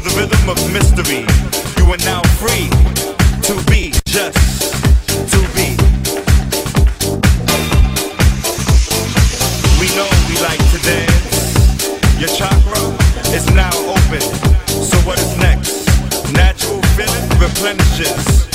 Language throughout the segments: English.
to the rhythm of mystery. You are now free to be just to be. We know we like to dance. Your chakra is now open. So what is next? Natural feeling replenishes.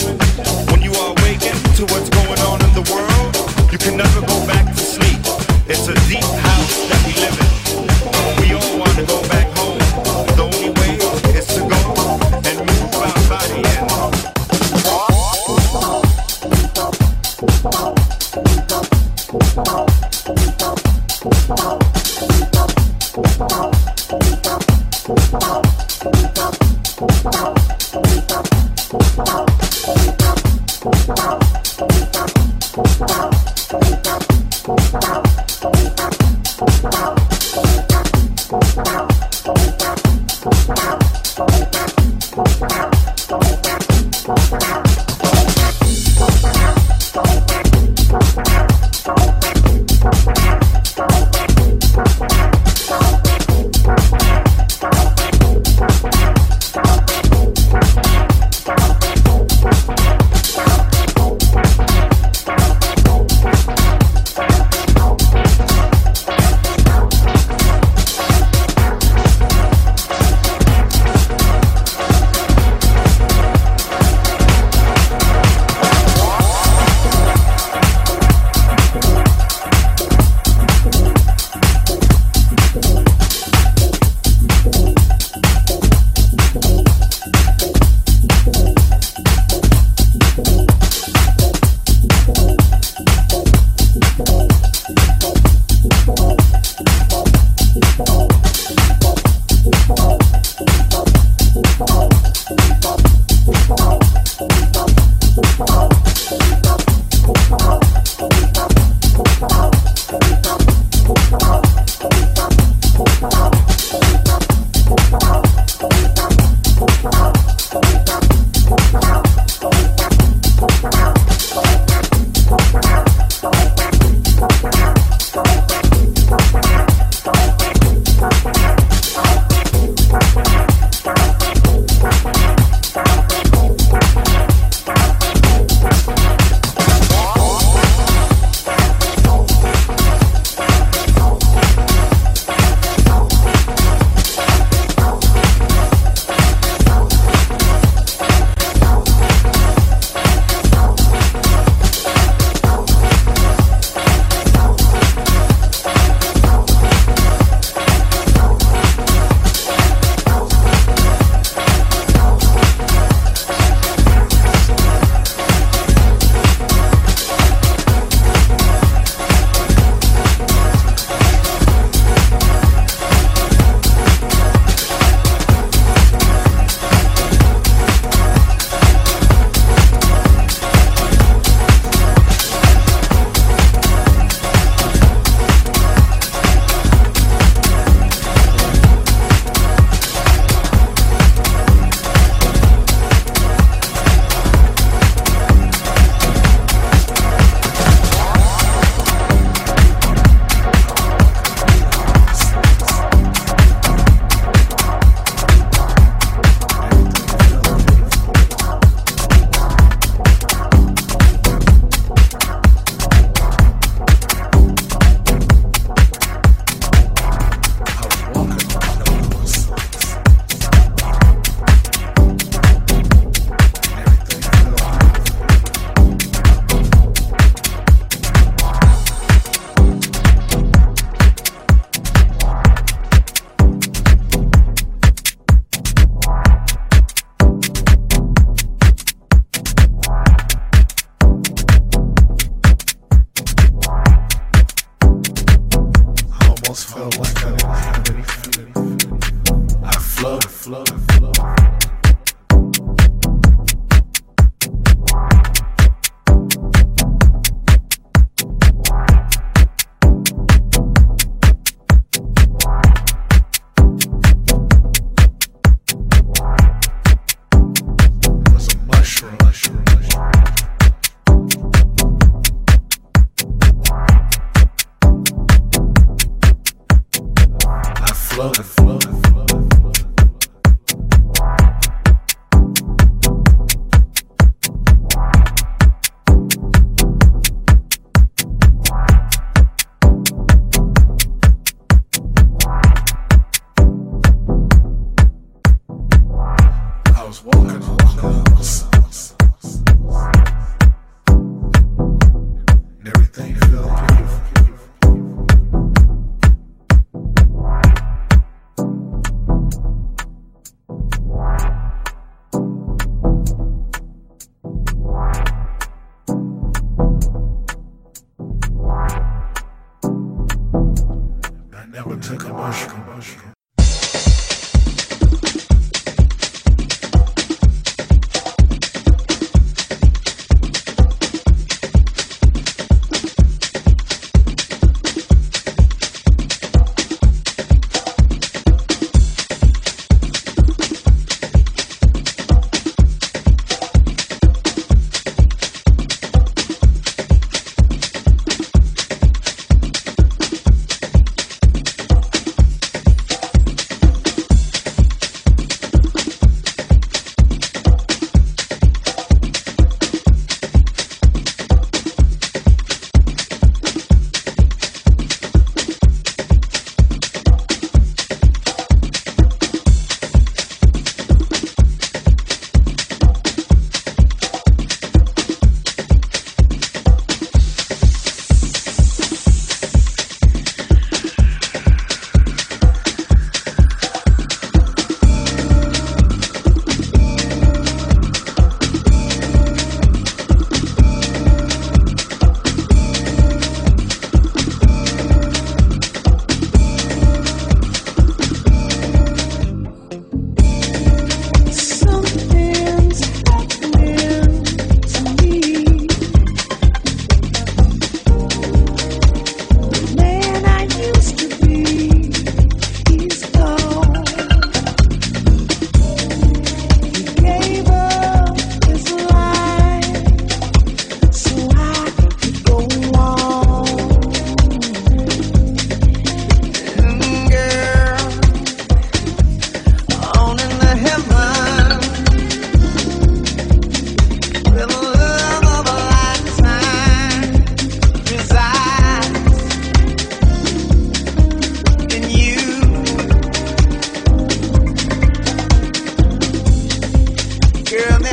Girl,